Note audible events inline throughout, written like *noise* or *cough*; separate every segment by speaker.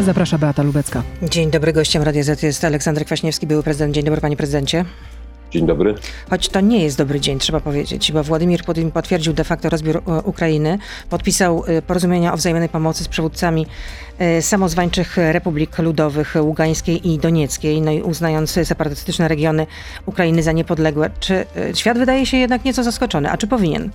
Speaker 1: Zaprasza Beata Lubecka.
Speaker 2: Dzień dobry, gościem Radia Z jest Aleksander Kwaśniewski, były prezydent. Dzień dobry, panie prezydencie.
Speaker 3: Dzień dobry.
Speaker 2: Choć to nie jest dobry dzień, trzeba powiedzieć, bo Władimir Putin potwierdził de facto rozbiór e, Ukrainy, podpisał e, porozumienia o wzajemnej pomocy z przywódcami e, samozwańczych republik ludowych Ługańskiej i Donieckiej, no i uznając separatystyczne regiony Ukrainy za niepodległe. Czy świat wydaje się jednak nieco zaskoczony, a czy powinien?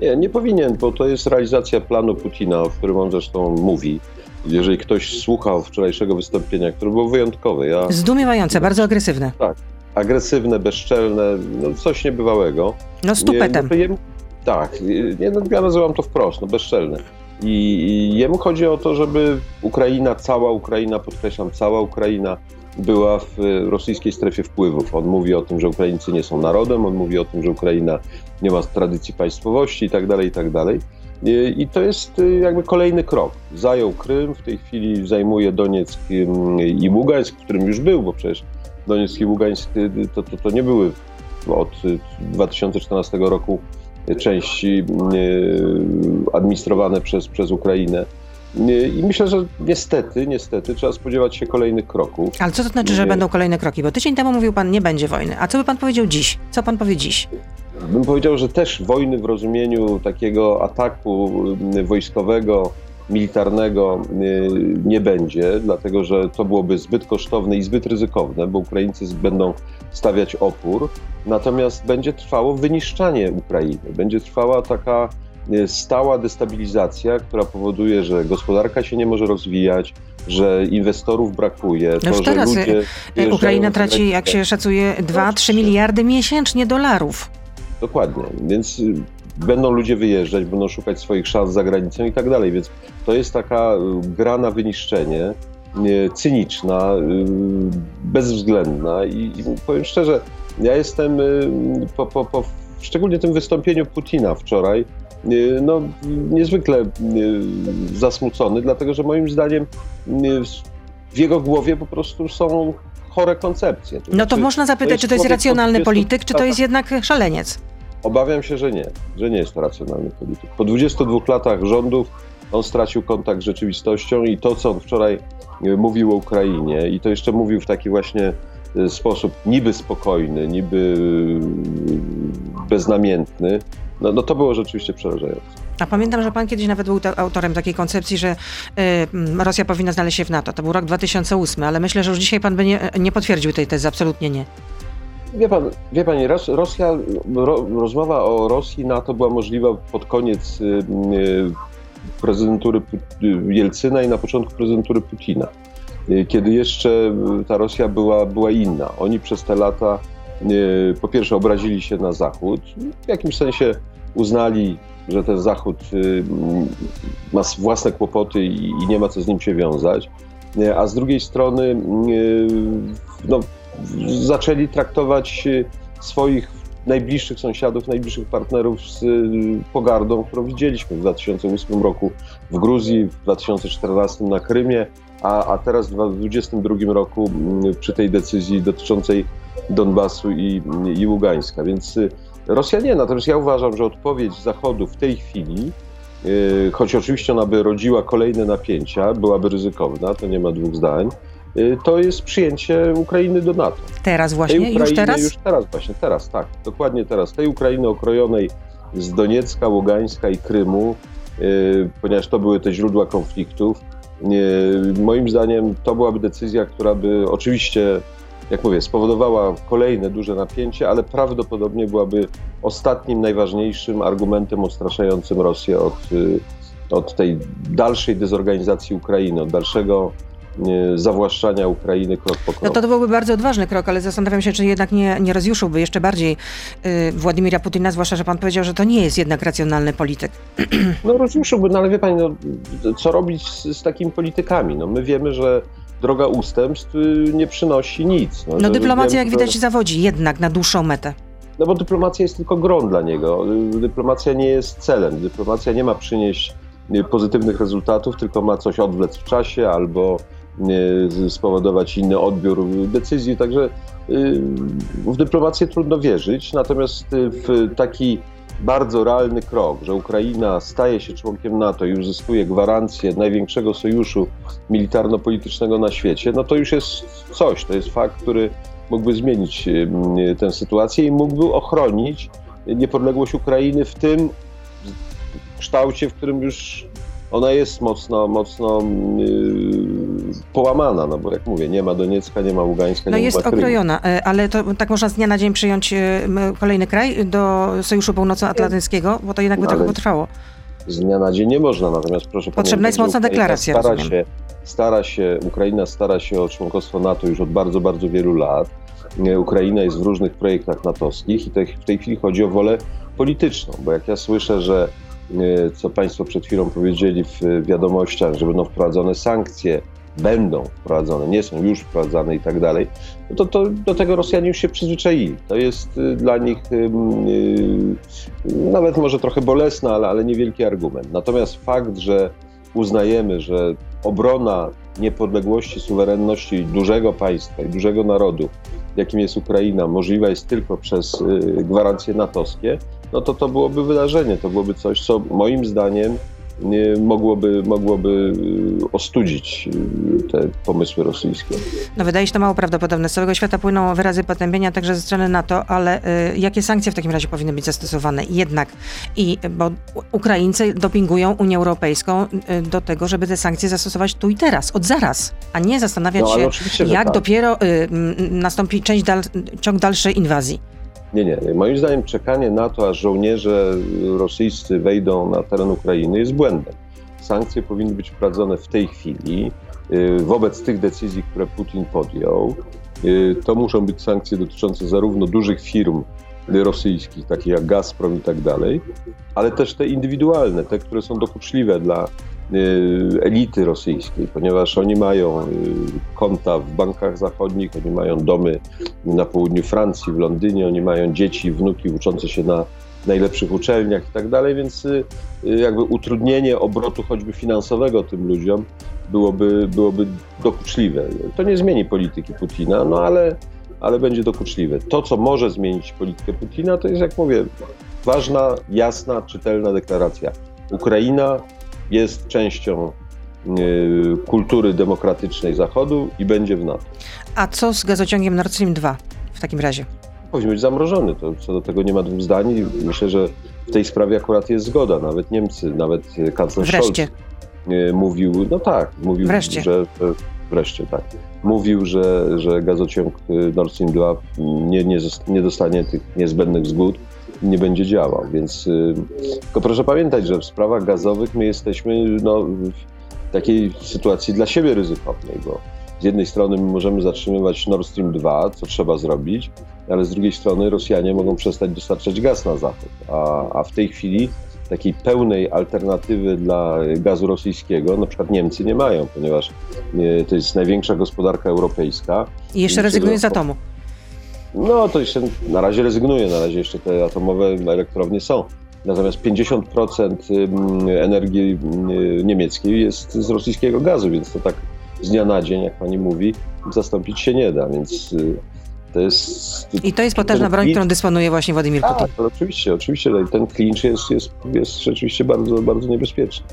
Speaker 3: Nie, nie powinien, bo to jest realizacja planu Putina, o którym on zresztą mówi. Jeżeli ktoś słuchał wczorajszego wystąpienia, które było wyjątkowe. Ja...
Speaker 2: Zdumiewające, bardzo agresywne.
Speaker 3: Tak, agresywne, bezczelne, no coś niebywałego.
Speaker 2: No z tupetem.
Speaker 3: Tak, nie, no, ja nazywam to wprost, no bezczelne. I, I jemu chodzi o to, żeby Ukraina, cała Ukraina, podkreślam, cała Ukraina była w rosyjskiej strefie wpływów. On mówi o tym, że Ukraińcy nie są narodem, on mówi o tym, że Ukraina nie ma tradycji państwowości i tak dalej, i to jest y, jakby kolejny krok. Zajął Krym, w tej chwili zajmuje Donieck i Ługańsk, w którym już był, bo przecież Donieck i Ługańsk y, to, to, to nie były od 2014 y, roku części administrowane przez, przez Ukrainę. I myślę, że niestety, niestety trzeba spodziewać się kolejnych kroków.
Speaker 2: Ale co to znaczy, że będą kolejne kroki? Bo tydzień temu mówił pan, nie będzie wojny. A co by pan powiedział dziś? Co pan powie dziś?
Speaker 3: Bym powiedział, że też wojny w rozumieniu takiego ataku mm, wojskowego, militarnego y, nie będzie, dlatego że to byłoby zbyt kosztowne i zbyt ryzykowne, bo Ukraińcy będą stawiać opór. Natomiast będzie trwało wyniszczanie Ukrainy. Będzie trwała taka y, stała destabilizacja, która powoduje, że gospodarka się nie może rozwijać, że inwestorów brakuje.
Speaker 2: No to, teraz że ludzie y, Ukraina traci, jak się szacuje, 2-3 miliardy miesięcznie dolarów.
Speaker 3: Dokładnie, więc y, będą ludzie wyjeżdżać, będą szukać swoich szans za granicą i tak dalej, więc to jest taka y, gra na wyniszczenie, cyniczna, y, bezwzględna i, i powiem szczerze, ja jestem po, po, po szczególnie tym wystąpieniu Putina wczoraj, no, niezwykle zasmucony, dlatego że moim zdaniem w jego głowie po prostu są chore koncepcje.
Speaker 2: To no to znaczy, można zapytać, to czy to jest racjonalny polityk, czy to jest jednak szaleniec?
Speaker 3: Obawiam się, że nie, że nie jest to racjonalny polityk. Po 22 latach rządów on stracił kontakt z rzeczywistością i to, co on wczoraj e, mówił o Ukrainie, i to jeszcze mówił w taki właśnie e, sposób niby spokojny, niby e, beznamiętny, no, no to było rzeczywiście przerażające.
Speaker 2: A pamiętam, że pan kiedyś nawet był autorem takiej koncepcji, że y, Rosja powinna znaleźć się w NATO. To był rok 2008, ale myślę, że już dzisiaj pan by nie, nie potwierdził tej tezy, absolutnie nie.
Speaker 3: Wie pan, wie pani, Rosja, ro, rozmowa o Rosji NATO była możliwa pod koniec y, y, prezydentury Jelcyna i na początku prezydentury Putina, y, kiedy jeszcze ta Rosja była, była inna. Oni przez te lata po pierwsze obrazili się na Zachód, w jakimś sensie uznali, że ten Zachód ma własne kłopoty i nie ma co z nim się wiązać, a z drugiej strony no, zaczęli traktować y, swoich najbliższych sąsiadów, najbliższych partnerów z y, pogardą, którą widzieliśmy w 2008 roku w Gruzji, w 2014 na Krymie, a, a teraz w 2022 roku mm, przy tej decyzji dotyczącej Donbasu i, i Ługańska. Więc y, Rosja nie. Natomiast ja uważam, że odpowiedź Zachodu w tej chwili, choć oczywiście ona by rodziła kolejne napięcia, byłaby ryzykowna, to nie ma dwóch zdań, to jest przyjęcie Ukrainy do NATO.
Speaker 2: Teraz właśnie? Ukrainy, już teraz?
Speaker 3: Już teraz właśnie, teraz, tak. Dokładnie teraz. Tej Ukrainy okrojonej z Doniecka, Ługańska i Krymu, yy, ponieważ to były te źródła konfliktów. Yy, moim zdaniem to byłaby decyzja, która by oczywiście, jak mówię, spowodowała kolejne duże napięcie, ale prawdopodobnie byłaby ostatnim, najważniejszym argumentem odstraszającym Rosję od, od tej dalszej dezorganizacji Ukrainy, od dalszego zawłaszczania Ukrainy krok po kroku.
Speaker 2: No to, to byłby bardzo odważny krok, ale zastanawiam się, czy jednak nie, nie rozjuszyłby jeszcze bardziej y, Władimira Putina, zwłaszcza, że pan powiedział, że to nie jest jednak racjonalny polityk.
Speaker 3: No rozjuszyłby, no ale wie pani, no, co robić z, z takimi politykami? No, my wiemy, że droga ustępstw y, nie przynosi nic.
Speaker 2: No, no dyplomacja, jak widać, zawodzi jednak na dłuższą metę.
Speaker 3: No bo dyplomacja jest tylko grą dla niego. Dyplomacja nie jest celem. Dyplomacja nie ma przynieść pozytywnych rezultatów, tylko ma coś odwlec w czasie albo spowodować inny odbiór decyzji. Także y, w dyplomację trudno wierzyć, natomiast w taki bardzo realny krok, że Ukraina staje się członkiem NATO i uzyskuje gwarancję największego sojuszu militarno-politycznego na świecie, no to już jest coś, to jest fakt, który mógłby zmienić tę sytuację i mógłby ochronić niepodległość Ukrainy w tym kształcie, w którym już ona jest mocno, mocno połamana, no bo jak mówię, nie ma Doniecka, nie ma Ługańska,
Speaker 2: no
Speaker 3: nie
Speaker 2: jest
Speaker 3: ma Krymu.
Speaker 2: okrojona, e, ale to tak można z dnia na dzień przyjąć e, kolejny kraj do Sojuszu Północnoatlantyckiego, bo to jednak by
Speaker 3: No,
Speaker 2: trochę
Speaker 3: ale-
Speaker 2: potrwało.
Speaker 3: Z dnia na dzień nie można, natomiast proszę
Speaker 2: Potrzebna jest mocna deklaracja,
Speaker 3: Stara
Speaker 2: rozumiem.
Speaker 3: się, stara się, Ukraina stara się o członkostwo NATO już od bardzo, bardzo wielu lat. Ukraina jest w różnych projektach natowskich i te, w tej chwili chodzi o wolę polityczną, bo jak ja słyszę, że e, co Państwo przed chwilą powiedzieli w wiadomościach, że będą wprowadzone sankcje, będą wprowadzone, nie są już wprowadzane i tak dalej, no to, to do tego Rosjanie już się przyzwyczaili. To jest y, dla nich ym, y, nawet może trochę bolesny, ale, ale niewielki argument. Natomiast fakt, że uznajemy, że obrona niepodległości, suwerenności dużego państwa i dużego narodu, jakim jest Ukraina, możliwa jest tylko przez y, gwarancje natowskie, no to to byłoby wydarzenie, to byłoby coś, co moim zdaniem nie, mogłoby, mogłoby y, ostudzić y, te pomysły rosyjskie.
Speaker 2: No wydaje się to mało prawdopodobne. Z całego świata płyną wyrazy potępienia także ze strony NATO, ale y, jakie sankcje w takim razie powinny być zastosowane? Jednak i bo Ukraińcy dopingują Unię Europejską y, do tego, żeby te sankcje zastosować tu i teraz, od zaraz, a nie zastanawiać
Speaker 3: No,
Speaker 2: się, jak
Speaker 3: tak.
Speaker 2: dopiero y, nastąpi część dal, ciąg dalszej inwazji.
Speaker 3: Nie, nie. Moim zdaniem czekanie na to, aż żołnierze rosyjscy wejdą na teren Ukrainy jest błędem. Sankcje powinny być wprowadzone w tej chwili y, wobec tych decyzji, które Putin podjął. Y, To muszą być sankcje dotyczące zarówno dużych firm rosyjskich, takich jak Gazprom i tak dalej, ale też te indywidualne, te, które są dokuczliwe dla elity rosyjskiej, ponieważ oni mają y, konta w bankach zachodnich, oni mają domy na południu Francji, w Londynie, oni mają dzieci, wnuki uczące się na najlepszych uczelniach i tak dalej, więc y, y, jakby utrudnienie obrotu choćby finansowego tym ludziom byłoby, byłoby dokuczliwe. To nie zmieni polityki Putina, no ale, ale będzie dokuczliwe. To, co może zmienić politykę Putina, to jest, jak mówię, ważna, jasna, czytelna deklaracja. Ukraina jest częścią y, kultury demokratycznej Zachodu i będzie w NATO.
Speaker 2: A co z gazociągiem Nord Stream 2 w takim razie?
Speaker 3: powinien być zamrożony. To, co do tego nie ma dwóch zdań. Myślę, że w tej sprawie akurat jest zgoda. Nawet Niemcy, nawet e, kanclerz
Speaker 2: Wreszcie.
Speaker 3: Scholz e, mówił, no tak, mówił,
Speaker 2: Wreszcie.
Speaker 3: że że- wreszcie tak. Mówił, że, że gazociąg e, Nord Stream 2 nie, nie, nie dostanie tych niezbędnych zgód nie będzie działał. Więc y, tylko proszę pamiętać, że w sprawach gazowych my jesteśmy no, w takiej sytuacji dla siebie ryzykownej, bo z jednej strony my możemy zatrzymywać Nord Stream 2, co trzeba zrobić, ale z drugiej strony Rosjanie mogą przestać dostarczać gaz na zachód. A, a w tej chwili takiej pełnej alternatywy dla gazu rosyjskiego na przykład Niemcy nie mają, ponieważ e, to jest największa gospodarka europejska.
Speaker 2: I jeszcze
Speaker 3: Nic
Speaker 2: rezygnuje z atomu.
Speaker 3: No to jeszcze na razie rezygnuje, na razie jeszcze te atomowe elektrownie są. Natomiast 50% ym, energii niemieckiej jest z rosyjskiego gazu, więc to tak z dnia na dzień, jak pani mówi, zastąpić się nie da, więc y, to jest...
Speaker 2: I to jest potężna broń, którą dysponuje właśnie Władimir Putin.
Speaker 3: Tak, to oczywiście, oczywiście, ale ten klincz jest, jest, jest rzeczywiście bardzo, bardzo niebezpieczny.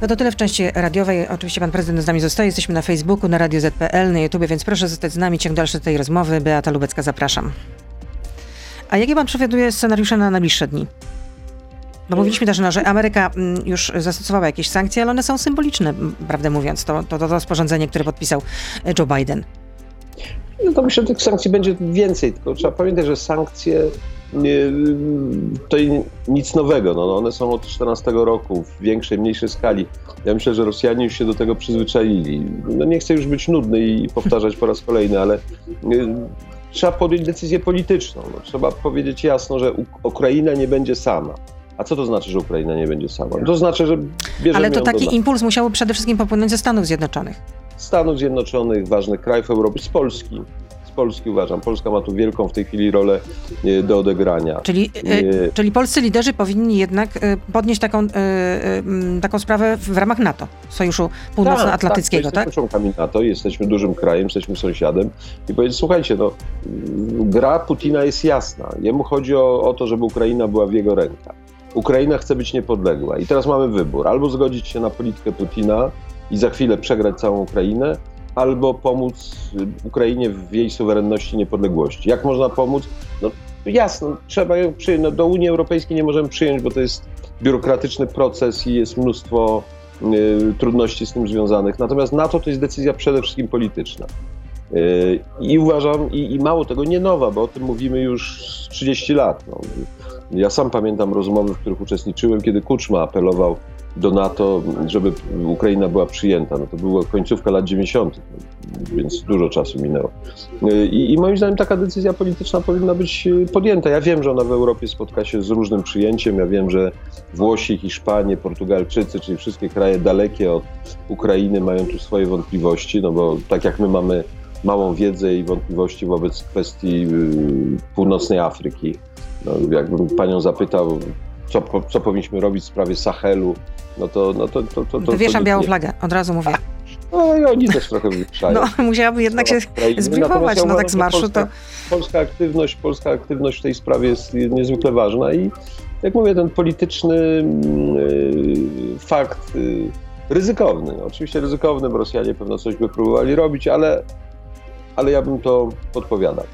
Speaker 2: No to tyle w części radiowej. Oczywiście pan prezydent z nami zostaje. Jesteśmy na Facebooku, na Radio ZPL, na YouTube, więc proszę zostać z nami. Ciąg dalszy tej rozmowy. Beata Lubecka, zapraszam. A jakie pan przewiduje scenariusze na najbliższe dni? Bo mówiliśmy też, no, że Ameryka mm, już zastosowała jakieś sankcje, ale one są symboliczne, prawdę mówiąc. To, to, to rozporządzenie, które podpisał e, Joe Biden.
Speaker 3: No to myślę, że tych sankcji będzie więcej, tylko trzeba pamiętać, że sankcje to nic nowego. No, one są od 2014 roku w większej, mniejszej skali. Ja myślę, że Rosjanie już się do tego przyzwyczaili. No nie chcę już być nudny i powtarzać po raz kolejny, ale y, trzeba podjąć decyzję polityczną. No, trzeba powiedzieć jasno, że Ukraina nie będzie sama. A co to znaczy, że Ukraina nie będzie sama? To znaczy, że bierzemy
Speaker 2: Ale to taki impuls musiałby przede wszystkim popłynąć ze Stanów Zjednoczonych.
Speaker 3: Stanów Zjednoczonych, ważnych krajów Europy, z Polski. Polski uważam. Polska ma tu wielką w tej chwili rolę e, do odegrania.
Speaker 2: Czyli, e, czyli polscy liderzy powinni jednak podnieść taką, taką sprawę w ramach NATO, Sojuszu Północnoatlantyckiego, tak?
Speaker 3: tak? Jesteśmy członkami NATO, jesteśmy dużym krajem, jesteśmy sąsiadem i powiedzieć, słuchajcie, no, gra Putina jest jasna. Jemu chodzi o, o to, żeby Ukraina była w jego rękach. Ukraina chce być niepodległa i teraz mamy wybór. Albo zgodzić się na politykę Putina i za chwilę przegrać całą Ukrainę, albo pomóc Ukrainie w jej suwerenności niepodległości. Jak można pomóc? No jasno, trzeba ją przyjąć. No, do Unii Europejskiej nie możemy przyjąć, bo to jest biurokratyczny proces i jest mnóstwo y, trudności z tym związanych. Natomiast NATO to jest decyzja przede wszystkim polityczna. Y, I uważam, i, i, mało tego, nie nowa, bo o tym mówimy już 30 lat. No. Ja sam pamiętam rozmowy, w których uczestniczyłem, kiedy Kuczma apelował do NATO, żeby Ukraina była przyjęta. No to była końcówka lat 90., więc dużo czasu minęło. I, I, moim zdaniem taka decyzja polityczna powinna być podjęta. Ja wiem, że ona w Europie spotka się z różnym przyjęciem. Ja wiem, że Włosi, Hiszpanie, Portugalczycy, czyli wszystkie kraje dalekie od Ukrainy mają tu swoje wątpliwości, no bo tak jak my mamy małą wiedzę i wątpliwości wobec kwestii y, północnej Afryki. No, jakbym panią zapytał, co, co powinniśmy robić w sprawie Sahelu, no to... No to, to, to, to
Speaker 2: Wywieszam białą nie. flagę, od razu mówię.
Speaker 3: No i oni też trochę wywieszają.
Speaker 2: No, *laughs* musiałaby jednak się zbriefować, *laughs* no tak z marszu to...
Speaker 3: Polska aktywność, polska aktywność w tej sprawie jest niezwykle ważna i jak mówię, ten polityczny yy, fakt yy, ryzykowny, oczywiście ryzykowny, bo Rosjanie pewno coś by próbowali robić, ale, ale ja bym to podpowiadał.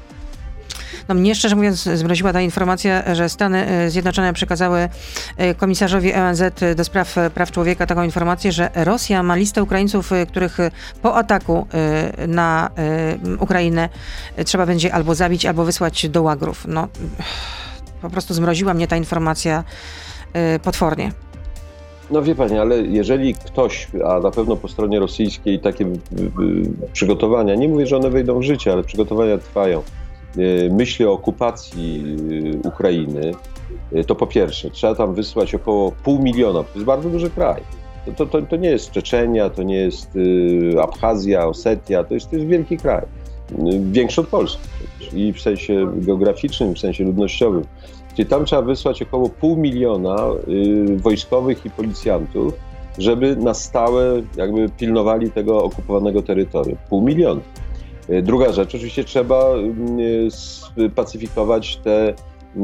Speaker 2: No mnie szczerze mówiąc zmroziła ta informacja, że Stany e, Zjednoczone przekazały e, komisarzowi ONZ do spraw praw człowieka taką informację, że Rosja ma listę Ukraińców, e, których po ataku na Ukrainę trzeba będzie albo zabić, albo wysłać do łagrów. No, po prostu zmroziła mnie ta informacja potwornie.
Speaker 3: No wie pani, ale jeżeli ktoś, a na pewno po stronie rosyjskiej takie przygotowania, nie mówię, że one wejdą w życie, ale przygotowania trwają, E, myśli o okupacji e, Ukrainy, e, to po pierwsze, trzeba tam wysłać około pół miliona, to jest bardzo duży kraj. To, to, to nie jest Czeczenia, to nie jest Abchazja, Osetia, to jest, to jest wielki kraj. Większy od Polski i w sensie geograficznym, w sensie ludnościowym. Czyli tam trzeba wysłać około pół miliona wojskowych i policjantów, żeby na stałe jakby pilnowali tego okupowanego terytorium. Pół miliona. E, druga rzecz, oczywiście trzeba mm, pacyfikować te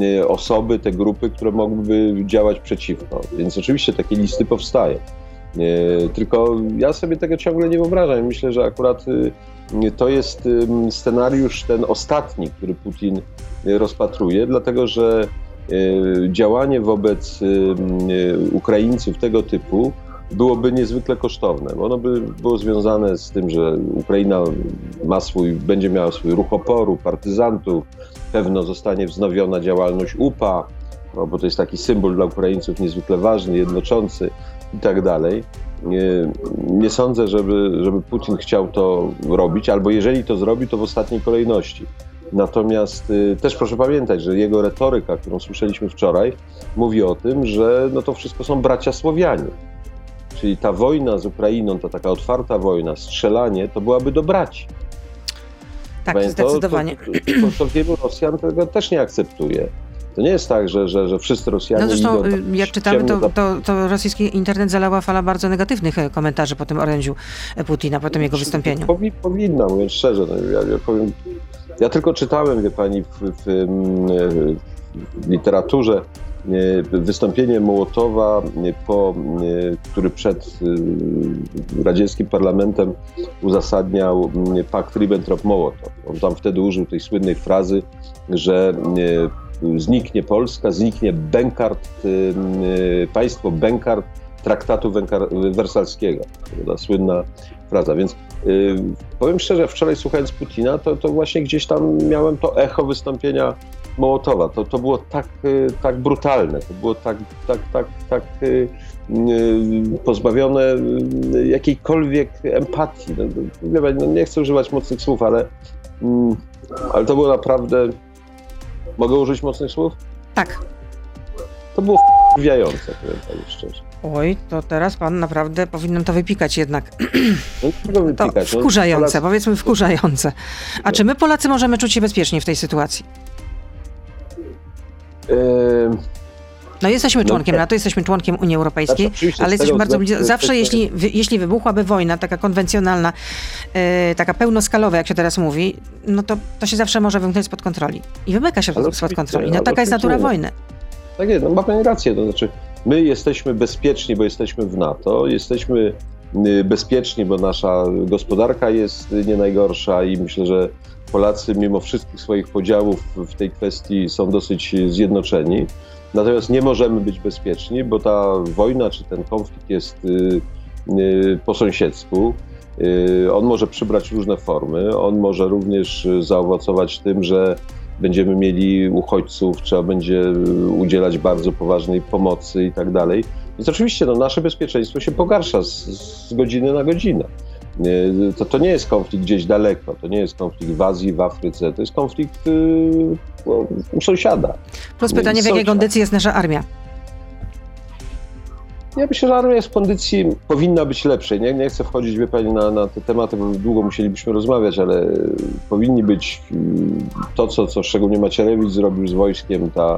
Speaker 3: e, osoby, te grupy, które mogłyby działać przeciwko. Więc oczywiście takie listy powstają. Tylko ja sobie tego ciągle nie wyobrażam. Myślę, że akurat to jest scenariusz ten ostatni, który Putin rozpatruje, dlatego że działanie wobec Ukraińców tego typu byłoby niezwykle kosztowne. Ono by było związane z tym, że Ukraina ma swój, będzie miała swój ruch oporu, partyzantów, pewno zostanie wznowiona działalność UPA, no, bo to jest taki symbol dla Ukraińców niezwykle ważny, jednoczący i tak dalej. Nie, nie sądzę, żeby, żeby Putin chciał to robić, albo jeżeli to zrobi, to w ostatniej kolejności. Natomiast y, też proszę pamiętać, że jego retoryka, którą słyszeliśmy wczoraj, mówi o tym, że no to wszystko są bracia Słowianie Czyli ta wojna z Ukrainą, ta taka otwarta wojna, strzelanie, to byłaby do braci.
Speaker 2: Tak, Pamiętam, zdecydowanie. To,
Speaker 3: to, to, to wielu Rosjan tego też nie akceptuje. To nie jest tak, że, że, że wszyscy Rosjanie.
Speaker 2: No zresztą,
Speaker 3: idą,
Speaker 2: y, jak czytamy, to, to, to, rosyjski internet zalała fala bardzo negatywnych e, komentarzy po tym orędziu Putina, po tym jego wystąpieniu.
Speaker 3: Powi, powinna, mówiąc szczerze. No, ja, ja, powiem, ja tylko czytałem, wie pani, w, w, w literaturze wystąpienie Mołotowa, po, który przed radzieckim parlamentem uzasadniał pakt Ribbentrop-Mołotow. On tam wtedy użył tej słynnej frazy, że zniknie Polska, zniknie Benkart, państwo Benkart traktatu wersalskiego. Ta słynna fraza. Więc powiem szczerze, wczoraj słuchając Putina, to, to właśnie gdzieś tam miałem to echo wystąpienia Mołotowa. To, to było tak, yy, tak brutalne, to było tak, tak, tak, tak pozbawione y, jakiejkolwiek empatii. No, no, no, nie chcę używać mocnych słów, ale, mm, ale to było naprawdę... Mogę użyć mocnych słów?
Speaker 2: Tak.
Speaker 3: To było wwiające, powiem pani szczerze.
Speaker 2: Oj, to teraz pan naprawdę powinien to wypikać jednak.
Speaker 3: No, wypikać,
Speaker 2: to wkurzające, Polacy... powiedzmy wkurzające. A czy my Polacy możemy czuć się bezpiecznie w tej sytuacji? No jesteśmy no członkiem no, NATO, jesteśmy członkiem Unii Europejskiej, znaczy, ale jesteśmy bardzo blisko. Zawsze jeśli, jeśli wybuchłaby wojna, taka konwencjonalna, yy, taka pełnoskalowa, jak się teraz mówi, no to, to się zawsze może wymknąć spod kontroli. I wymyka się ale spod kontroli. No taka jest natura wojny.
Speaker 3: Tak jest, no ma pani rację. To znaczy, my jesteśmy bezpieczni, bo jesteśmy w NATO, jesteśmy y, bezpieczni, bo nasza gospodarka jest nie najgorsza i myślę, że Polacy mimo wszystkich swoich podziałów w tej kwestii są dosyć zjednoczeni. Natomiast nie możemy być bezpieczni, bo ta wojna czy ten konflikt jest y, y, po sąsiedzku. On może przybrać różne formy. On może również zaowocować tym, że będziemy mieli uchodźców, trzeba będzie udzielać bardzo poważnej pomocy i tak dalej. Więc oczywiście no, nasze bezpieczeństwo się pogarsza z, z godziny na godzinę. To, to nie jest konflikt gdzieś daleko, to nie jest konflikt w Azji, w Afryce, to jest konflikt yy, u sąsiada.
Speaker 2: Plus pytanie, w jakiej kondycji jest nasza armia?
Speaker 3: Ja myślę, że armia w kondycji powinna być lepszej. Nie, nie chcę wchodzić, wie pani, na, na te tematy, bo długo musielibyśmy rozmawiać, ale powinni być mm, to, co, co szczególnie Macierewicz zrobił z wojskiem, ta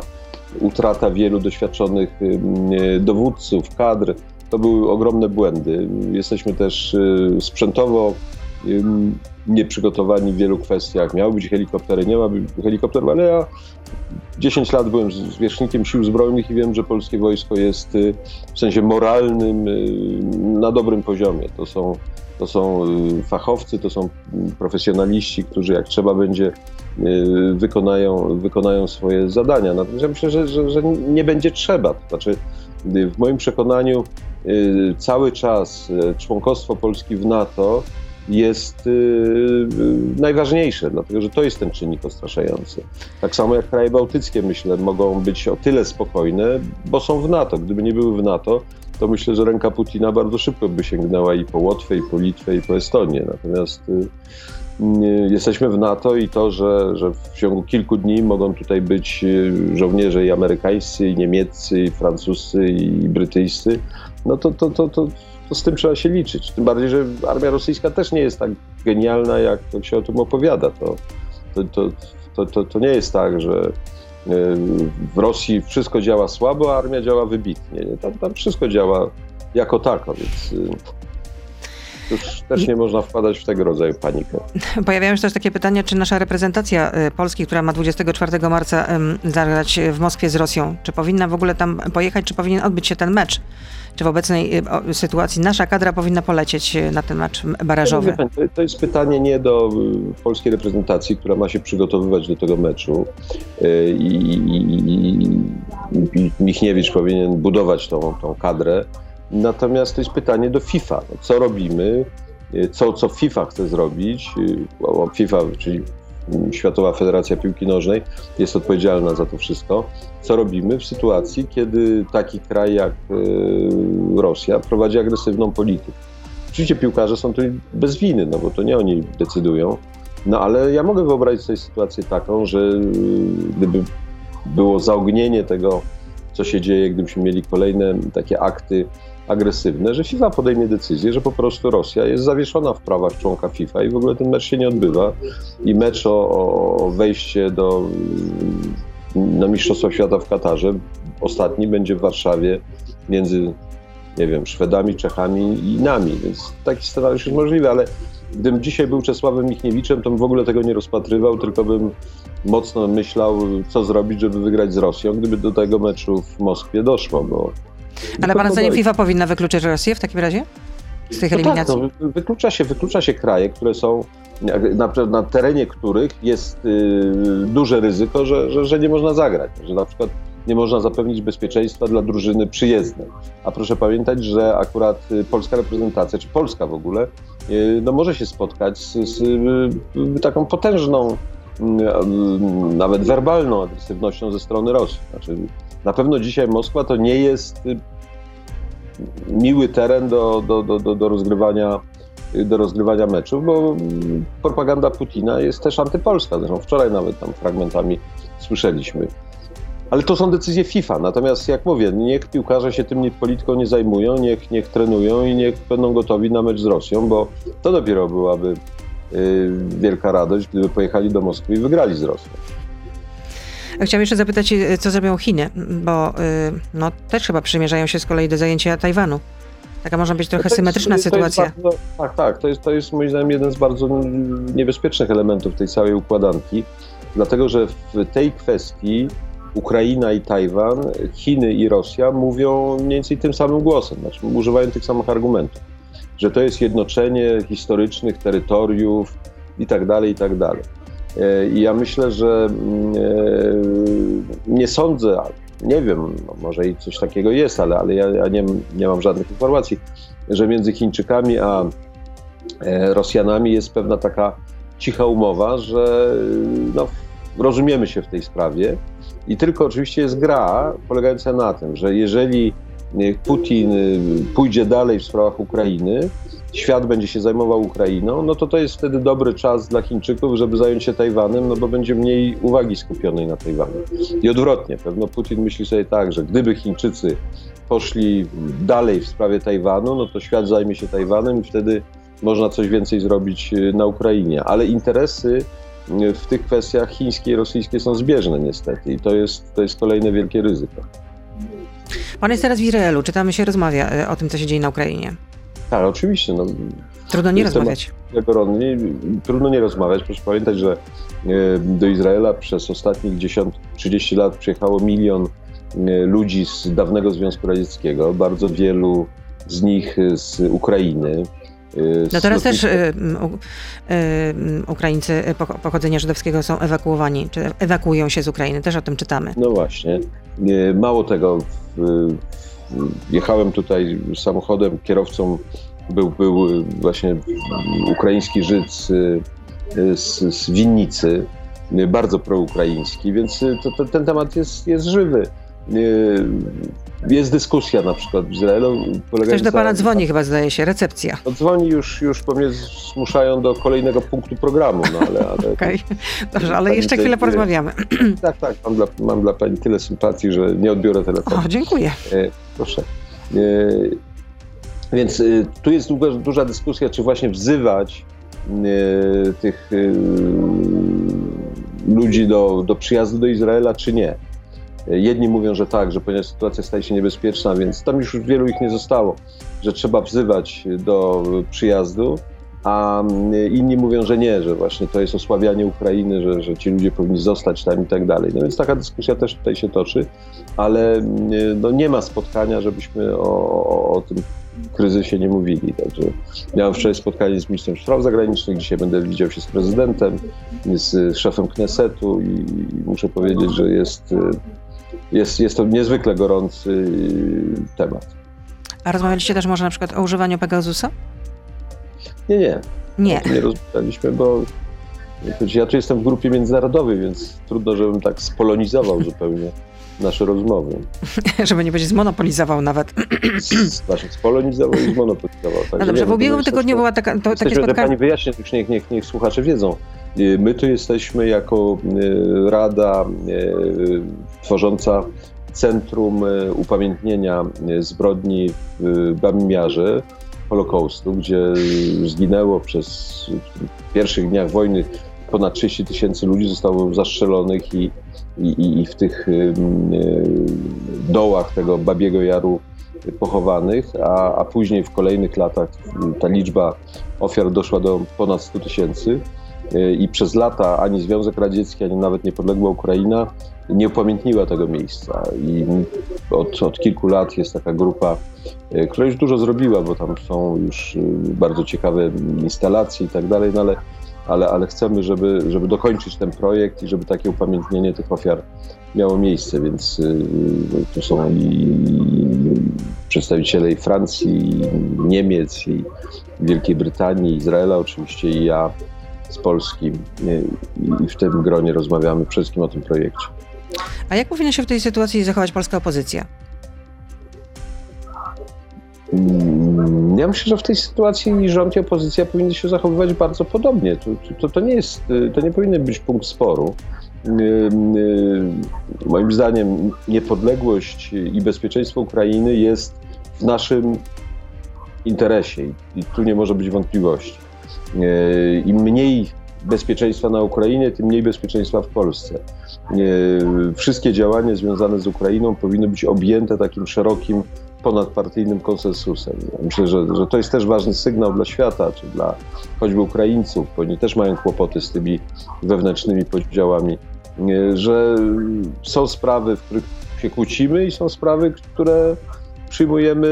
Speaker 3: utrata wielu doświadczonych mm, dowódców, kadr, to były ogromne błędy. Jesteśmy też y, sprzętowo nieprzygotowani w wielu kwestiach. Miały być helikoptery, nie ma helikopterów, ale ja 10 lat byłem zwierzchnikiem sił zbrojnych i wiem, że polskie wojsko jest y, w sensie moralnym y, na dobrym poziomie. To są, to są y, fachowcy, to są profesjonaliści, którzy jak trzeba będzie wykonają, wykonają swoje zadania. Natomiast ja myślę, że, że, że nie będzie trzeba. To znaczy, w moim przekonaniu cały czas członkostwo Polski w NATO jest yy, najważniejsze, dlatego że to jest ten czynnik odstraszający. Tak samo jak kraje bałtyckie, myślę, mogą być o tyle spokojne, bo są w NATO. Gdyby nie były w NATO, to myślę, że ręka Putina bardzo szybko by sięgnęła i po Łotwę, i po Litwę, i po Estonię. Natomiast jesteśmy w NATO i to, że, że w ciągu kilku dni mogą tutaj być y, żołnierze i amerykańscy, i niemieccy, i francuscy, i brytyjscy, no to, to, to, to to z tym trzeba się liczyć. Tym bardziej, że armia rosyjska też nie jest tak genialna, jak się o tym opowiada. To, to, to, to, to, to nie jest tak, że e, w Rosji wszystko działa słabo, a armia działa wybitnie. Tam, tam wszystko działa jako tako, więc e, już też nie można wpadać w tego rodzaju panikę. *laughs*
Speaker 2: Pojawiają się też takie pytania, czy nasza reprezentacja e, Polski, która ma 24 marca zagrać w Moskwie z Rosją, czy powinna w ogóle tam pojechać, czy powinien odbyć się ten mecz? Czy w obecnej y, sytuacji nasza kadra powinna polecieć y, na ten mecz barażowy?
Speaker 3: To jest pytanie nie do y, polskiej reprezentacji, która ma się przygotowywać do tego meczu i, Michniewicz powinien budować tą, tą kadrę. Natomiast to jest pytanie do FIFA. Co robimy? Co, co FIFA chce zrobić? FIFA, czyli Światowa Federacja Piłki Nożnej jest odpowiedzialna za to wszystko. Co robimy w sytuacji, kiedy taki kraj jak e, Rosja prowadzi agresywną politykę? Oczywiście piłkarze są tu bez winy, no bo to nie oni decydują. No ale ja mogę wyobrazić sobie sytuację taką, że e, gdyby było zaognienie tego, co się dzieje, gdybyśmy mieli kolejne takie akty agresywne, że FIFA podejmie decyzję, że po prostu Rosja jest zawieszona w prawach członka FIFA i w ogóle ten mecz się nie odbywa. I mecz o, o wejście do, na Mistrzostwa Świata w Katarze, ostatni będzie w Warszawie między, nie wiem, Szwedami, Czechami i nami, więc taki scenariusz jest możliwy, ale gdybym dzisiaj był Czesławem Michniewiczem, to bym w ogóle tego nie rozpatrywał, tylko bym mocno myślał, co zrobić, żeby wygrać z Rosją, gdyby do tego meczu w Moskwie doszło, bo
Speaker 2: ale pana zdaniem FIFA powinna wykluczyć Rosję w takim razie? Z tych eliminacji?
Speaker 3: No tak, no, wyklucza, się, wyklucza się kraje, które są, na, na terenie których jest y, duże ryzyko, że, że, że nie można zagrać. Że na przykład nie można zapewnić bezpieczeństwa dla drużyny przyjezdnej. A proszę pamiętać, że akurat y, polska reprezentacja, czy Polska w ogóle, y, no może się spotkać z, z y, taką potężną, nawet werbalną agresywnością ze strony Rosji. Znaczy, na pewno dzisiaj Moskwa to nie jest y, miły teren do, do, do, do, rozgrywania do rozgrywania meczów, bo propaganda Putina jest też antypolska. Zresztą wczoraj nawet tam fragmentami słyszeliśmy. Ale to są decyzje FIFA. Natomiast jak mówię, niech piłkarze się tym polityką nie zajmują, niech, niech trenują i niech będą gotowi na mecz z Rosją, bo to dopiero byłaby y, wielka radość, gdyby pojechali do Moskwy i wygrali z Rosją.
Speaker 2: Chciałam jeszcze zapytać, y, co zrobią Chiny, bo y, no, też chyba przymierzają się z kolei do zajęcia Tajwanu. Taka może być trochę
Speaker 3: No
Speaker 2: symetryczna
Speaker 3: jest
Speaker 2: sytuacja.
Speaker 3: bardzo- tak, tak. To jest, to jest moim zdaniem jeden z bardzo niebezpiecznych elementów tej całej układanki, dlatego że w tej kwestii Ukraina i Tajwan, Chiny i Rosja mówią mniej więcej tym samym głosem, znaczy używają tych samych argumentów, że to jest jednoczenie historycznych terytoriów i tak dalej, i tak dalej. I ja myślę, że mm, e, nie sądzę, nie wiem, no może i coś takiego jest, ale, ale ja, ja nie, nie mam żadnych informacji, że między Chińczykami a e, Rosjanami jest pewna taka cicha umowa, że no, rozumiemy się w tej sprawie. I tylko oczywiście jest gra polegająca na tym, że jeżeli e, Putin pójdzie dalej w sprawach Ukrainy, świat będzie się zajmował Ukrainą, no to to jest wtedy dobry czas dla Chińczyków, żeby zająć się Tajwanem, no bo będzie mniej uwagi skupionej na Tajwanie. I odwrotnie, pewno Putin myśli sobie tak, że gdyby Chińczycy poszli dalej w sprawie Tajwanu, no to świat zajmie się Tajwanem i wtedy można coś więcej zrobić y, na Ukrainie. Ale interesy y, w tych kwestiach chińskie i rosyjskie są zbieżne niestety i to jest, to jest kolejne wielkie ryzyko.
Speaker 2: Pan jest teraz w Izraelu, czy tam się rozmawia y, o tym, co się dzieje na Ukrainie?
Speaker 3: Tak, oczywiście. No,
Speaker 2: Trudno nie rozmawiać.
Speaker 3: gorący. Trudno nie rozmawiać. Proszę pamiętać, że e, do Izraela przez ostatnich 10, 30 lat przyjechało milion e, ludzi z dawnego Związku Radzieckiego. Bardzo wielu z nich z Ukrainy. e, z
Speaker 2: No teraz też y, y, Ukraińcy pocho- pochodzenia żydowskiego są ewakuowani, czy ewakuują się z Ukrainy, też o tym czytamy.
Speaker 3: No właśnie. Mało tego, w, w, jechałem tutaj samochodem, kierowcą był, był właśnie ukraiński Żyd z, z, z Winnicy, bardzo proukraiński, więc to, to, ten temat jest, jest żywy. Jest dyskusja na przykład w Izraelu.
Speaker 2: Ktoś do pana dzwoni chyba, zdaje się, recepcja.
Speaker 3: No, dzwoni już, już po mnie zmuszają do kolejnego punktu programu, no ale, ale *laughs*
Speaker 2: Okej, dobrze, ale jeszcze chwilę porozmawiamy. *clears throat*
Speaker 3: tak, tak, mam dla, mam dla pani tyle sympatii, że nie odbiorę telefonu.
Speaker 2: O, dziękuję.
Speaker 3: E, Proszę. E, Więc e, tu jest długa, duża dyskusja, czy właśnie wzywać tych ludzi do, do przyjazdu do Izraela, czy nie. E, Jedni mówią, że tak, że ponieważ sytuacja staje się niebezpieczna, więc tam już wielu ich nie zostało, że trzeba wzywać do przyjazdu, a mm, inni mówią, że nie, że właśnie to jest osłabianie Ukrainy, że, że ci ludzie powinni zostać tam i tak dalej. No więc taka dyskusja też tutaj się toczy, ale mm, no nie ma spotkania, żebyśmy o, o, o tym kryzysie nie mówili. Także miałem wczoraj spotkanie z ministrem spraw zagranicznych, dzisiaj będę widział się z prezydentem, z szefem Knesetu i muszę powiedzieć, że jest, y, jest, jest to niezwykle gorący y, temat.
Speaker 2: A rozmawialiście też może na przykład o używaniu Pegasusa?
Speaker 3: Nie, nie,
Speaker 2: Nie.
Speaker 3: nie rozmawialiśmy, bo choć ja tu jestem w grupie międzynarodowej, więc trudno, żebym tak spolonizował zupełnie nasze rozmowy. *laughs*
Speaker 2: Żeby nie będzie zmonopolizował nawet.
Speaker 3: Znaczy spolonizował i zmonopolizował.
Speaker 2: No
Speaker 3: Także
Speaker 2: dobrze, w
Speaker 3: no
Speaker 2: ubiegłym tygodniu była taka, to, takie
Speaker 3: Jesteśmy, że
Speaker 2: spotkanie.
Speaker 3: pani wyjaśnię, już niech, niech, niech słuchacze wiedzą. Y, My tu jesteśmy jako y, Rada y, tworząca Centrum Upamiętnienia Zbrodni w Bamimiarze, Holokaustu, gdzie zginęło przez w pierwszych dniach wojny ponad 30 tysięcy ludzi zostało zastrzelonych i, i, i- w tych y, dołach tego Babiego Jaru pochowanych, a, a później w kolejnych latach ta liczba ofiar doszła do ponad 100 tysięcy. Y, I przez lata ani Związek Radziecki, ani nawet niepodległa Ukraina nie upamiętniła tego miejsca. I od, od kilku lat jest taka grupa, y, która już dużo zrobiła, bo tam są już bardzo ciekawe instalacje i tak dalej, no ale, ale, ale chcemy, żeby, żeby dokończyć ten projekt i żeby takie upamiętnienie tych ofiar miało miejsce, więc y, tu są i przedstawiciele i Francji, i Niemiec, i Wielkiej Brytanii, Izraela oczywiście i ja z Polski y, i w tym gronie rozmawiamy przede wszystkim o tym projekcie.
Speaker 2: A jak powinna się w tej sytuacji zachować polska opozycja?
Speaker 3: Ja myślę, że w tej sytuacji rząd i opozycja powinny się zachowywać bardzo podobnie. To, to, to, nie jest, to nie powinien być punkt sporu. moim zdaniem niepodległość i bezpieczeństwo Ukrainy jest w naszym interesie i tu nie może być wątpliwości. Im mniej bezpieczeństwa na Ukrainie, tym mniej bezpieczeństwa w Polsce. Wszystkie działania związane z Ukrainą powinny być objęte takim szerokim, ponadpartyjnym konsensusem. Myślę, że, że to jest też ważny sygnał dla świata, czy dla choćby Ukraińców, bo oni też mają kłopoty z tymi wewnętrznymi podziałami, że są sprawy, w których się kłócimy i są sprawy, które przyjmujemy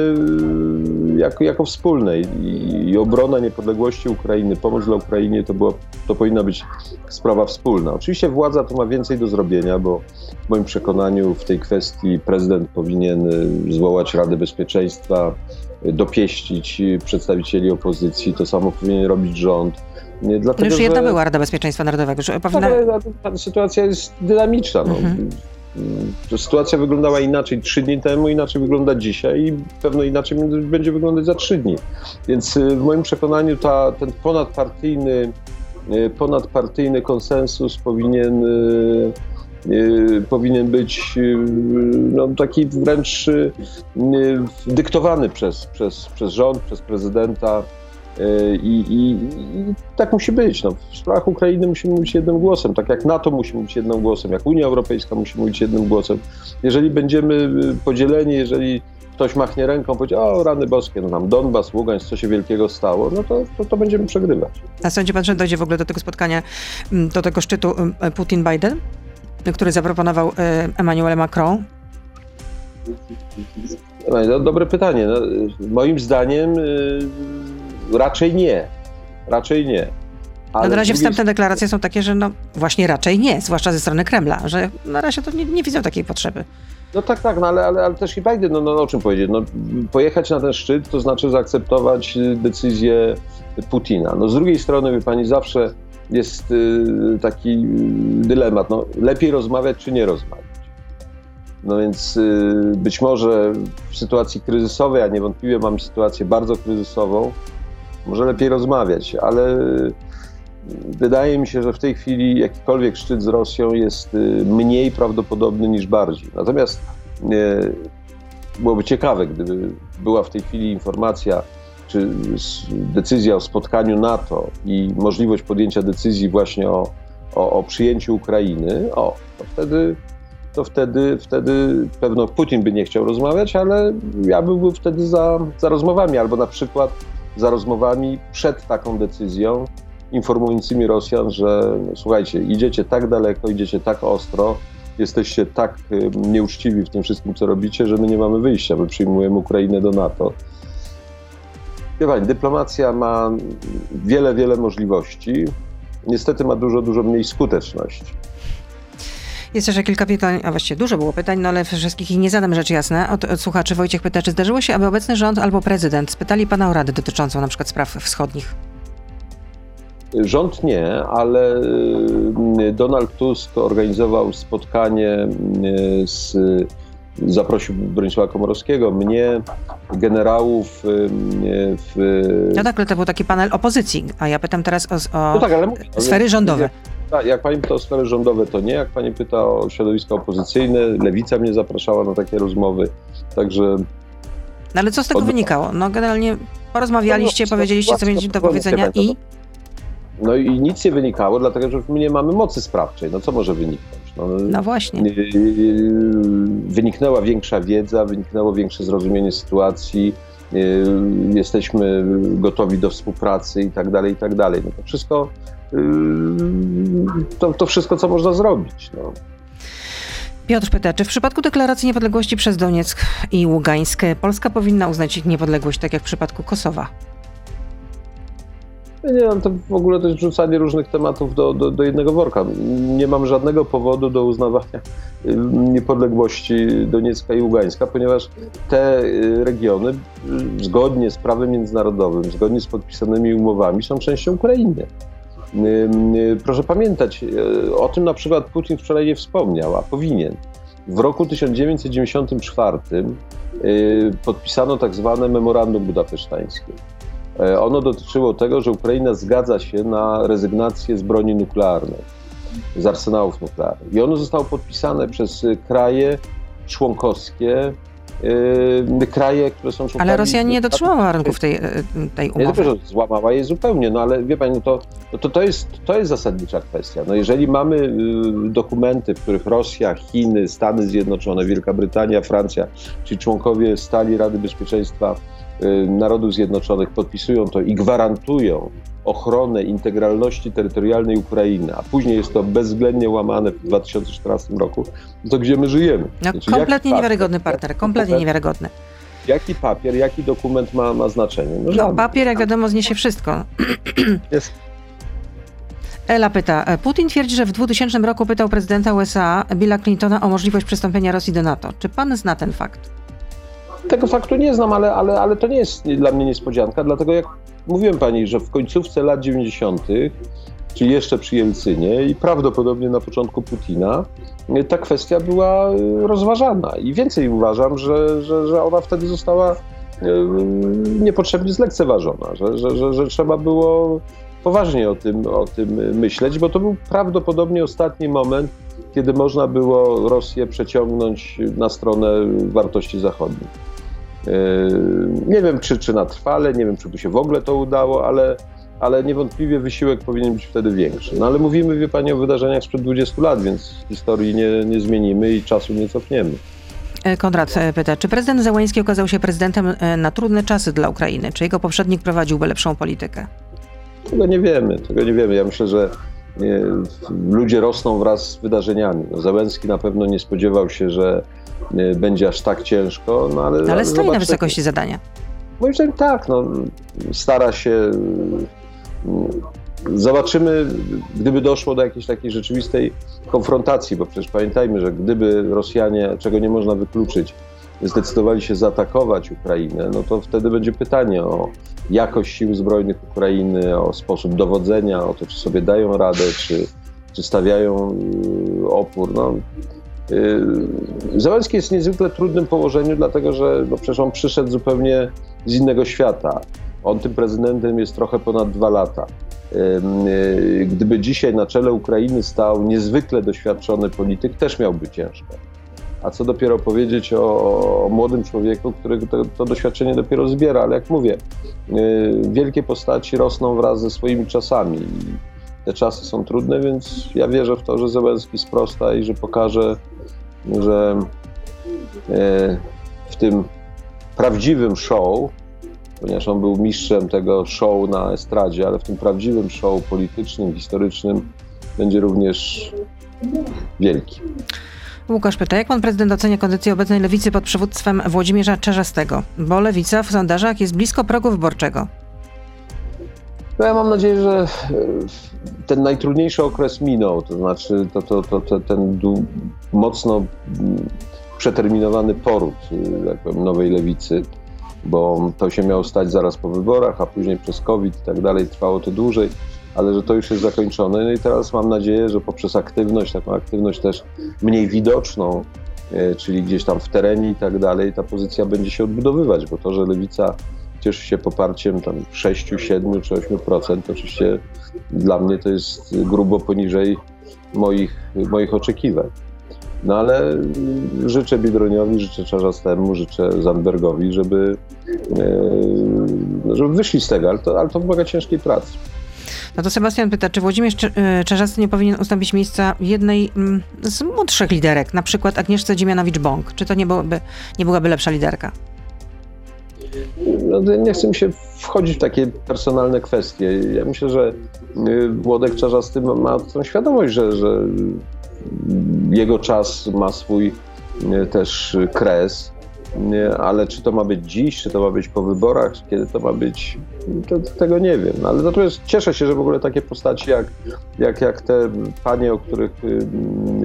Speaker 3: y, jako, jako wspólne I, i obrona niepodległości Ukrainy, pomoc dla Ukrainie to, było, to powinna być sprawa wspólna. Oczywiście władza tu ma więcej do zrobienia, bo w moim przekonaniu w tej kwestii prezydent powinien y, zwołać Radę Bezpieczeństwa, y, dopieścić przedstawicieli opozycji, to samo powinien robić rząd.
Speaker 2: Dlatego, już jedna że... była Rada Bezpieczeństwa Narodowego. Że powinna...
Speaker 3: ta, ta sytuacja jest dynamiczna. No. Mhm. Sytuacja wyglądała inaczej trzy dni temu, inaczej wygląda dzisiaj i pewno inaczej będzie wyglądać za trzy dni. Więc y, w moim przekonaniu ta, ten ponadpartyjny, y, ponadpartyjny konsensus powinien, y, powinien być no, taki wręcz dyktowany przez, przez, przez rząd, przez prezydenta. I, i, I, tak musi być. No, w sprawach Ukrainy musimy mówić jednym głosem, tak jak NATO musi mówić jednym głosem, jak Unia Europejska musi mówić jednym głosem. Jeżeli będziemy y, podzieleni, jeżeli ktoś machnie ręką, powie, o rany boskie, no tam Donbas, Ługańsk, co się wielkiego stało, no to, to, to będziemy przegrywać.
Speaker 2: A sądzi pan, że dojdzie w ogóle do tego spotkania, mm, do tego szczytu mm, Putin-Biden, który zaproponował y, Emmanuel Macron?
Speaker 3: No, dobre pytanie. No, moim zdaniem Raczej nie. Raczej nie.
Speaker 2: Ale na razie wstępne deklaracje są takie, że no właśnie raczej nie, zwłaszcza ze strony Kremla, że na razie to nie, nie widzą takiej potrzeby.
Speaker 3: No tak, tak, no ale, ale, ale też i Biden, no, no o czym powiedzieć, no, pojechać na ten szczyt to znaczy zaakceptować decyzję Putina. No z drugiej strony, wie pani, zawsze jest y, taki dylemat, no lepiej rozmawiać czy nie rozmawiać. No więc y, być może w sytuacji kryzysowej, a niewątpliwie mamy sytuację bardzo kryzysową, może lepiej rozmawiać, ale wydaje mi się, że w tej chwili jakikolwiek szczyt z Rosją jest y, mniej prawdopodobny niż bardziej. Natomiast y, byłoby ciekawe, gdyby była w tej chwili informacja, czy decyzja o spotkaniu NATO i możliwość podjęcia decyzji właśnie o, o, o przyjęciu Ukrainy, o, to wtedy, to wtedy, wtedy pewno Putin by nie chciał rozmawiać, ale ja byłbym wtedy za, za rozmowami, albo na przykład za rozmowami przed taką decyzją, informującymi Rosjan, że no, słuchajcie, idziecie tak daleko, idziecie tak ostro, jesteście tak y, nieuczciwi w tym wszystkim, co robicie, że my nie mamy wyjścia, my przyjmujemy Ukrainę do NATO. Pani, dyplomacja ma wiele, wiele możliwości. Niestety ma dużo, dużo mniej skuteczności.
Speaker 2: Jest jeszcze kilka pytań, a właściwie dużo było pytań, no ale wszystkich ich nie zadam rzecz jasna. Od, od słuchaczy Wojciech pyta, czy zdarzyło się, aby obecny rząd albo prezydent spytali pana o radę dotyczącą na przykład spraw wschodnich?
Speaker 3: Rząd nie, ale y, Donald Tusk organizował spotkanie y, z zaprosił Bronisława Komorowskiego, mnie, generałów y, w...
Speaker 2: No tak, ale to był taki panel opozycji, a ja pytam teraz o, o no tak, ale sfery rządowe.
Speaker 3: Jak pani pyta o sfery rządowe, to nie. Jak pani pyta o środowiska opozycyjne, Lewica mnie zapraszała na takie rozmowy, także...
Speaker 2: No ale co z tego Od... wynikało? No generalnie porozmawialiście, no, no, powiedzieliście, co mieliście do powiedzenia i...
Speaker 3: No i nic nie wynikało, dlatego że my nie mamy mocy sprawczej. No co może wyniknąć?
Speaker 2: No, no właśnie. Y, y,
Speaker 3: wyniknęła większa wiedza, wyniknęło większe zrozumienie sytuacji, y, jesteśmy gotowi do współpracy i tak dalej, i tak dalej. No to wszystko to, to wszystko, co można zrobić. No.
Speaker 2: Piotr pyta, czy w przypadku deklaracji niepodległości przez Donieck i Ługańsk Polska powinna uznać ich niepodległość, tak jak w przypadku Kosowa?
Speaker 3: Nie mam to w ogóle to jest wrzucanie różnych tematów do, do, do, jednego worka. Nie mam żadnego powodu do uznawania niepodległości Doniecka i Ługańska, ponieważ te y, regiony zgodnie z prawem międzynarodowym, zgodnie z podpisanymi umowami są częścią Ukrainy. Proszę pamiętać, e, o tym na przykład Putin wczoraj nie wspomniał, a powinien. W roku 1994 e, podpisano tak zwane memorandum budapesztańskie. E, ono dotyczyło tego, że Ukraina zgadza się na rezygnację z broni nuklearnej. z arsenałów nuklearnych. I ono zostało podpisane przez kraje członkowskie kraje, które są członkami...
Speaker 2: Ale Rosja nie dotrzymała warunków tej, tej umowy.
Speaker 3: Nie tylko, że złamała je zupełnie, no ale wie pani, no to, no to, to, jest, to jest zasadnicza kwestia. No jeżeli mamy y, dokumenty, w których Rosja, Chiny, Stany Zjednoczone, Wielka Brytania, Francja, czyli członkowie stali Rady Bezpieczeństwa y, Narodów Zjednoczonych podpisują to i gwarantują ochronę integralności terytorialnej Ukrainy, a później jest to bezwzględnie łamane w 2014 roku, to gdzie my żyjemy?
Speaker 2: No, znaczy, kompletnie niewiarygodny partner, kompletnie niewiarygodny.
Speaker 3: Jaki papier, jaki dokument ma, ma znaczenie?
Speaker 2: No, no papier, jak wiadomo, zniesie wszystko. *clears throat* Jest. Ela pyta, Putin twierdzi, że w 2000 roku pytał prezydenta USA Billa Clintona o możliwość przystąpienia Rosji do NATO. Czy pan zna ten fakt?
Speaker 3: Tego faktu nie znam, ale, ale, ale to nie jest dla mnie niespodzianka, dlatego jak mówiłem pani, że w końcówce lat 90., czyli jeszcze przy Jelcynie i prawdopodobnie na początku Putina, ta kwestia była y, rozważana. I więcej uważam, że, że, że ona wtedy została y, niepotrzebnie zlekceważona, że, że, że, że trzeba było poważnie o tym, o tym myśleć, bo to był prawdopodobnie ostatni moment, kiedy można było Rosję przeciągnąć na stronę wartości zachodnich. Yy, nie wiem, czy, czy na trwale, nie wiem, czy by się w ogóle to udało, ale, ale niewątpliwie wysiłek powinien być wtedy większy. No ale mówimy, wie Pani, o wydarzeniach sprzed 20 lat, więc historii nie, nie zmienimy i czasu nie cofniemy.
Speaker 2: E, Konrad e, pyta, czy prezydent Załański okazał się prezydentem e, na trudne czasy dla Ukrainy? Czy jego poprzednik prowadziłby lepszą politykę?
Speaker 3: Tego nie wiemy, tego nie wiemy. Ja myślę, że ludzie rosną wraz z wydarzeniami. No, Załęski na pewno nie spodziewał się, że Y, będzie aż tak ciężko. No ale,
Speaker 2: no, ale stoi na wysokości zadania.
Speaker 3: Moim zdaniem tak, no, stara się. Y, zobaczymy, gdyby doszło do jakiejś takiej rzeczywistej konfrontacji, bo przecież pamiętajmy, że gdyby Rosjanie, czego nie można wykluczyć, zdecydowali się zaatakować Ukrainę, no to wtedy będzie pytanie o jakość sił zbrojnych Ukrainy, o sposób dowodzenia, o to, czy sobie dają radę, czy, czy stawiają y, opór. No, Yy, Załęski jest w niezwykle trudnym położeniu, dlatego że no przecież on przyszedł zupełnie z innego świata. On tym prezydentem jest trochę ponad dwa lata. Yy, gdyby dzisiaj na czele Ukrainy stał niezwykle doświadczony polityk, też miałby ciężko. A co dopiero powiedzieć o, o młodym człowieku, który to, to, doświadczenie dopiero zbiera. Ale jak mówię, yy, wielkie postaci rosną wraz ze swoimi czasami. Te czasy są trudne, więc ja wierzę w to, że Zełenski sprosta i że pokaże że e, w tym prawdziwym show, ponieważ on był mistrzem tego show na estradzie, ale w tym prawdziwym show politycznym, historycznym będzie również wielki.
Speaker 2: Łukasz pyta, jak pan prezydent ocenia kondycję obecnej lewicy pod przywództwem Włodzimierza Czerzastego? Bo lewica w sondażach jest blisko progu wyborczego.
Speaker 3: No ja mam nadzieję, że ten najtrudniejszy okres minął, to znaczy to, to, to, to ten mocno przeterminowany poród jak powiem, nowej lewicy, bo to się miało stać zaraz po wyborach, a później przez COVID i tak dalej trwało to dłużej, ale że to już jest zakończone. No i teraz mam nadzieję, że poprzez aktywność, taką aktywność też mniej widoczną, e, czyli gdzieś tam w terenie i tak dalej, ta pozycja będzie się odbudowywać, bo to, że lewica cieszy się poparciem tam 6, 7 czy 8%. Oczywiście dla mnie to jest grubo poniżej moich, moich oczekiwań. No ale życzę Biedroniowi, życzę Czarzastemu, życzę Zandbergowi, żeby, e, żeby wyszli z tego, ale to, ale to wymaga ciężkiej pracy.
Speaker 2: No to Sebastian pyta, czy Włodzimierz e, Czarzasty nie powinien ustąpić miejsca jednej mm, z młodszych liderek, na przykład Agnieszce Dziemianowicz-Bąk? Czy to nie, byłoby, nie byłaby lepsza liderka?
Speaker 3: no, nie chcę mi się wchodzić w takie personalne kwestie. Ja myślę, że y, Włodek Czarzasty ma tą świadomość, że, że jego czas ma swój y, też kres, ale czy to ma być dziś, czy to ma być po wyborach, kiedy to ma być, to, tego nie wiem. Ale natomiast cieszę się, że w ogóle takie postaci jak, jak, jak te panie, o których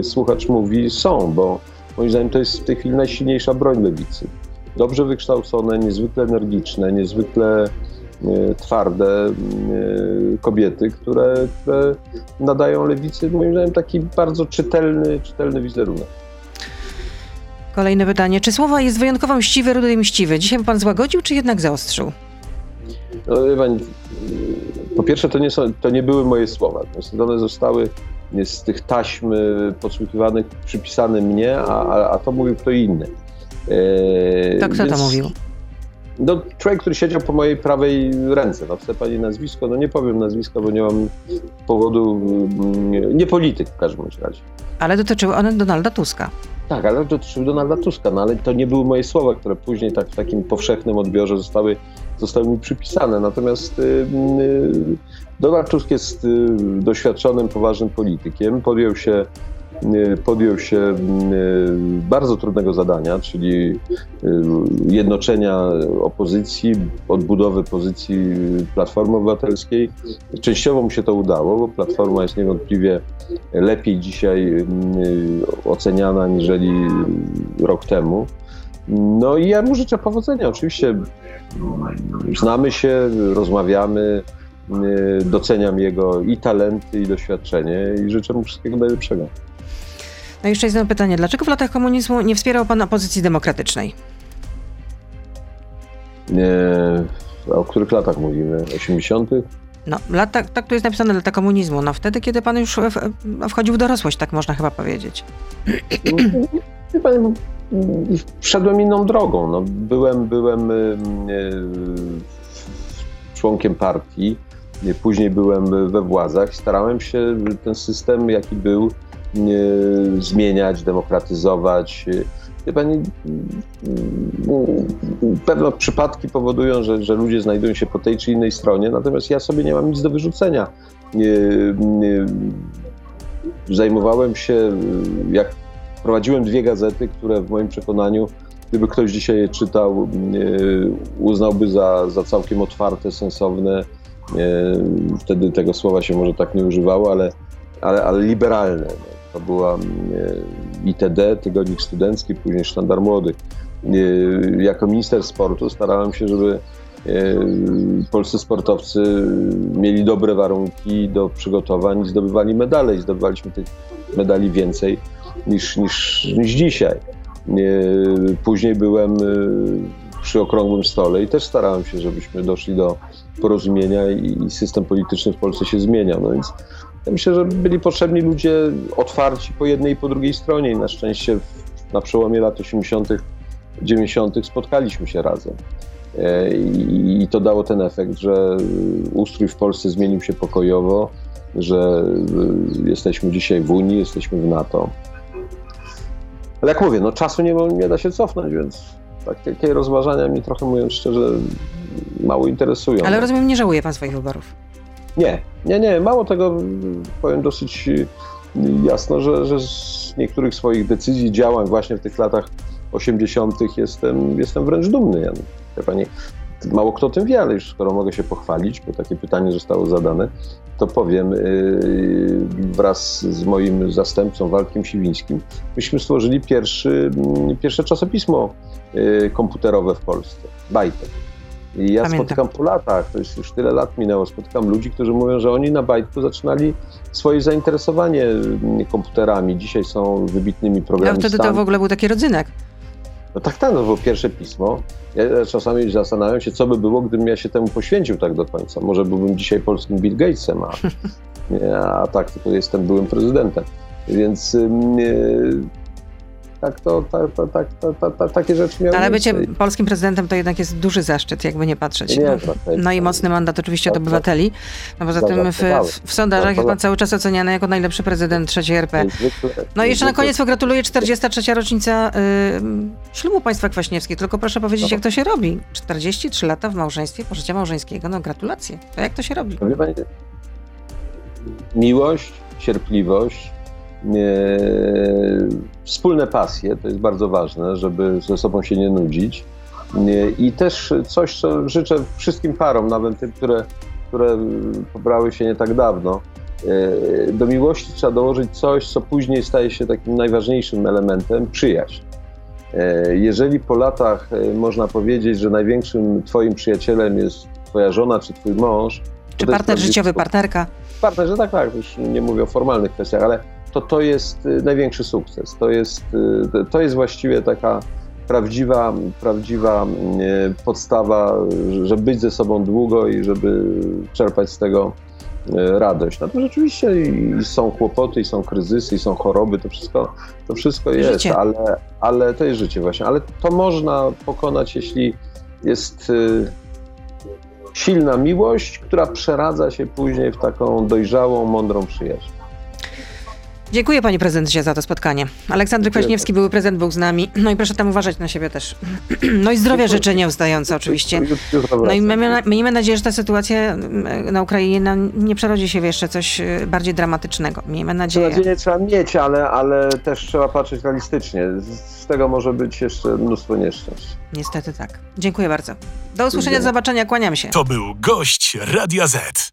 Speaker 3: słuchacz mówi, są, bo moim zdaniem to jest w tej chwili najsilniejsza broń lewicy dobrze wykształcone, niezwykle energiczne, niezwykle e, twarde e, kobiety, które, które nadają lewicy, moim zdaniem, taki bardzo czytelny, czytelny wizerunek.
Speaker 2: Kolejne pytanie. Czy słowa jest wyjątkowo mściwy, rudy i mściwy? Dzisiaj by pan złagodził, czy jednak zaostrzył?
Speaker 3: No, pani, po pierwsze, to nie, są, to nie były moje słowa. One zostały z tych taśm podsłuchiwanych przypisane mnie, a, a, to mówił kto inny.
Speaker 2: To kto Więc, to mówił?
Speaker 3: No, człowiek, który siedział po mojej prawej ręce. No, chce pani nazwisko? No nie powiem nazwiska, bo nie mam powodu, mm, nie polityk w każdym razie.
Speaker 2: Ale dotyczyły one Donalda Tuska.
Speaker 3: Tak, ale dotyczyły Donalda Tuska, no ale to nie były moje słowa, które później tak w takim powszechnym odbiorze zostały, zostały mi przypisane. Natomiast y, y, Donald Tusk jest y, doświadczonym, poważnym politykiem. Podjął się podjął się y, bardzo trudnego zadania, czyli y, jednoczenia opozycji, odbudowy pozycji Platformy Obywatelskiej. Częściowo mu się to udało, bo Platforma jest niewątpliwie lepiej dzisiaj oceniana niżeli rok temu. No i ja mu życzę powodzenia. Oczywiście znamy się, rozmawiamy, doceniam jego i talenty, i doświadczenie i życzę mu wszystkiego najlepszego.
Speaker 2: No i jeszcze jedno pytanie. Dlaczego w latach komunizmu nie wspierał pan opozycji demokratycznej?
Speaker 3: Nie, o których latach mówimy? 80.
Speaker 2: No, lata, tak tu jest napisane lata komunizmu. No wtedy, kiedy pan już w, wchodził w dorosłość, tak można chyba powiedzieć.
Speaker 3: Wie pan, szedłem inną drogą. No, byłem, byłem y, członkiem partii, później byłem we władzach. Starałem się ten system, jaki był, zmieniać, demokratyzować. Wie pani, pewne przypadki powodują, że, że ludzie znajdują się po tej czy innej stronie, natomiast ja sobie nie mam nic do wyrzucenia. Zajmowałem się, jak prowadziłem dwie gazety, które w moim przekonaniu, gdyby ktoś dzisiaj je czytał, uznałby za, za całkiem otwarte, sensowne. Wtedy tego słowa się może tak nie używało, ale, ale, ale liberalne. To była e, ITD, Tygodnik Studencki, później Sztandar Młodych. E, jako minister sportu starałem się, żeby e, polscy sportowcy mieli dobre warunki do przygotowań zdobywali medale. I zdobywaliśmy tych medali więcej niż, niż, niż dzisiaj. Później byłem przy okrągłym stole i też starałem się, żebyśmy doszli do porozumienia i system polityczny w Polsce się zmieniał. No więc ja myślę, że byli potrzebni ludzie otwarci po jednej i po drugiej stronie i na szczęście na przełomie lat 80., 90. spotkaliśmy się razem. E, I to dało ten efekt, że ustrój w Polsce zmienił się pokojowo, że e, jesteśmy dzisiaj w Unii, jesteśmy w NATO. Ale jak mówię, no czasu nie, nie da się cofnąć, więc tak, takie rozważania mnie trochę, mówiąc szczerze, mało interesują.
Speaker 2: Ale rozumiem, nie żałuje pan swoich wyborów.
Speaker 3: Nie, nie, nie. Mało tego powiem dosyć y, jasno, że, że z niektórych swoich decyzji, działań właśnie w tych latach 80. jestem, jestem wręcz dumny. Ja, pani, mało kto o tym wie, ale już skoro mogę się pochwalić, bo takie pytanie zostało zadane, to powiem yy, wraz z moim zastępcą Walkiem Siwińskim, myśmy stworzyli pierwszy, mm, pierwsze czasopismo yy, komputerowe w Polsce, Bajtek. I ja Pamiętam. spotykam po latach, to jest już tyle lat minęło, spotykam ludzi, którzy mówią, że oni na bajtku zaczynali swoje zainteresowanie mm, komputerami. Dzisiaj są wybitnymi programistami.
Speaker 2: A wtedy to w ogóle był taki rodzynek.
Speaker 3: No tak, tak, no bo pierwsze pismo. Ja czasami zastanawiam się, co by było, gdybym ja się temu poświęcił tak do końca. Może byłbym dzisiaj polskim Bill Gatesem, a, *laughs* a tak, tylko jestem byłym prezydentem. Więc yy, tak to, tak, tak, tak, tak, takie rzeczy miały
Speaker 2: Ale bycie polskim prezydentem to jednak jest duży zaszczyt, jakby nie patrzeć. Nie, no i mocny mandat oczywiście od obywateli. No poza tym w, w, sondażach jest pan cały czas oceniany jako najlepszy prezydent trzeciej RP. No i jeszcze na koniec pogratuluję 43. rocznica y, ślubu państwa Kwaśniewskiej. Tylko proszę powiedzieć, jak to się robi. 43 lata w małżeństwie, pożycia małżeńskiego. No gratulacje. To jak to się robi?
Speaker 3: Miłość, cierpliwość, wspólne pasje, to jest bardzo ważne, żeby ze sobą się nie nudzić. I też coś, co życzę wszystkim parom, nawet tym, które, które pobrały się nie tak dawno. E, do miłości trzeba dołożyć coś, co później staje się takim najważniejszym elementem przyjaźń. E, jeżeli po latach e, można powiedzieć, że największym Twoim przyjacielem jest Twoja żona czy Twój mąż.
Speaker 2: Czy partner życiowy, partnerka?
Speaker 3: Partner, że tak, tak, już nie mówię o formalnych kwestiach, ale to to jest y, największy sukces. To jest, y, to jest właściwie taka prawdziwa, prawdziwa y, podstawa, żeby być ze sobą długo i żeby czerpać z tego radość. Natomiast rzeczywiście i są kłopoty, i są kryzysy, i są choroby, to wszystko, to wszystko jest,
Speaker 2: Życie.
Speaker 3: ale, ale to jest życie właśnie. Ale to można pokonać, jeśli jest silna miłość, która przeradza się później w taką dojrzałą, mądrą przyjaźń.
Speaker 2: Dziękuję panie prezydencie za to spotkanie. Aleksander Kwaśniewski, były prezydent, był z nami. No i proszę tam uważać na siebie też. *clears throat* No i zdrowia życzę nieustająco oczywiście. No i miejmy, nadzieję, że ta sytuacja mm, na Ukrainie no, nie przerodzi się w jeszcze coś y, bardziej dramatycznego. Miejmy
Speaker 3: To
Speaker 2: nadzieję.
Speaker 3: nadzieję trzeba mieć, ale, ale też trzeba patrzeć realistycznie. Z, tego może być jeszcze mnóstwo nieszczęść.
Speaker 2: Niestety tak. Dziękuję bardzo. Do usłyszenia, do zobaczenia, kłaniam się.
Speaker 1: To był gość Radia Z.